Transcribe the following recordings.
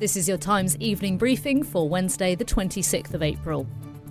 This is your Times evening briefing for Wednesday, the 26th of April.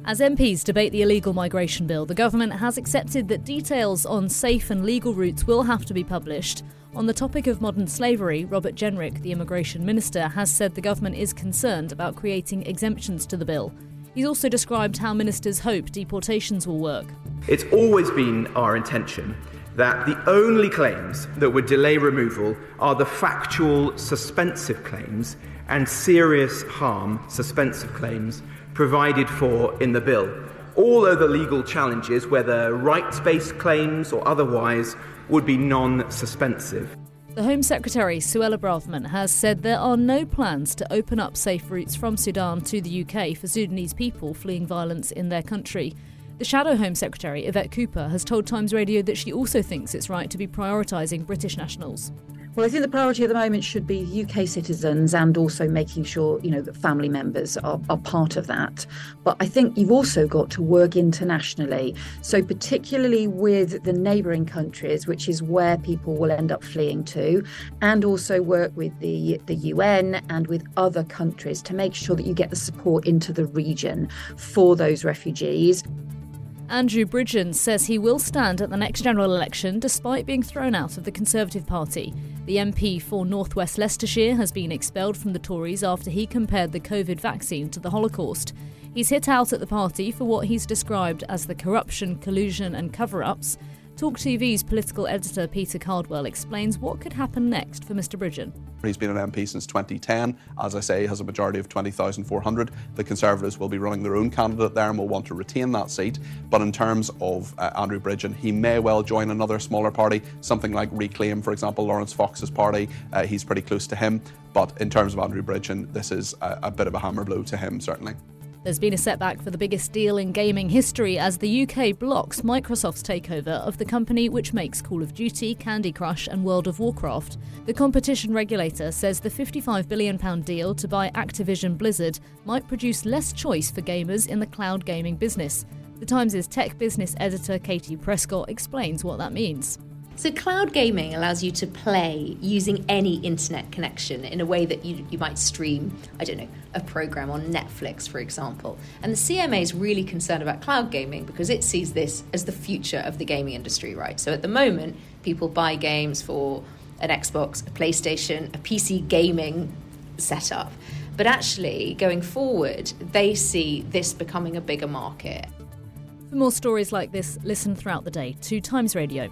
As MPs debate the illegal migration bill, the government has accepted that details on safe and legal routes will have to be published. On the topic of modern slavery, Robert Jenrick, the immigration minister, has said the government is concerned about creating exemptions to the bill. He's also described how ministers hope deportations will work. It's always been our intention that the only claims that would delay removal are the factual suspensive claims and serious harm suspensive claims provided for in the bill. All other legal challenges, whether rights based claims or otherwise, would be non suspensive. The Home Secretary, Suella Braverman, has said there are no plans to open up safe routes from Sudan to the UK for Sudanese people fleeing violence in their country. The Shadow Home Secretary, Yvette Cooper, has told Times Radio that she also thinks it's right to be prioritising British nationals. Well, I think the priority at the moment should be UK citizens and also making sure, you know, that family members are, are part of that. But I think you've also got to work internationally. So, particularly with the neighbouring countries, which is where people will end up fleeing to, and also work with the, the UN and with other countries to make sure that you get the support into the region for those refugees. Andrew Bridgen says he will stand at the next general election despite being thrown out of the Conservative Party. The MP for North West Leicestershire has been expelled from the Tories after he compared the COVID vaccine to the Holocaust. He's hit out at the party for what he's described as the corruption, collusion, and cover ups. Talk TV's political editor Peter Cardwell explains what could happen next for Mr Bridgen. He's been an MP since 2010. As I say, he has a majority of 20,400. The Conservatives will be running their own candidate there and will want to retain that seat. But in terms of uh, Andrew Bridgen, he may well join another smaller party, something like Reclaim, for example, Laurence Fox's party. Uh, he's pretty close to him. But in terms of Andrew Bridgen, this is a, a bit of a hammer blow to him, certainly. There's been a setback for the biggest deal in gaming history as the UK blocks Microsoft's takeover of the company which makes Call of Duty, Candy Crush, and World of Warcraft. The competition regulator says the £55 billion deal to buy Activision Blizzard might produce less choice for gamers in the cloud gaming business. The Times' tech business editor Katie Prescott explains what that means. So, cloud gaming allows you to play using any internet connection in a way that you, you might stream, I don't know, a program on Netflix, for example. And the CMA is really concerned about cloud gaming because it sees this as the future of the gaming industry, right? So, at the moment, people buy games for an Xbox, a PlayStation, a PC gaming setup. But actually, going forward, they see this becoming a bigger market. For more stories like this, listen throughout the day to Times Radio.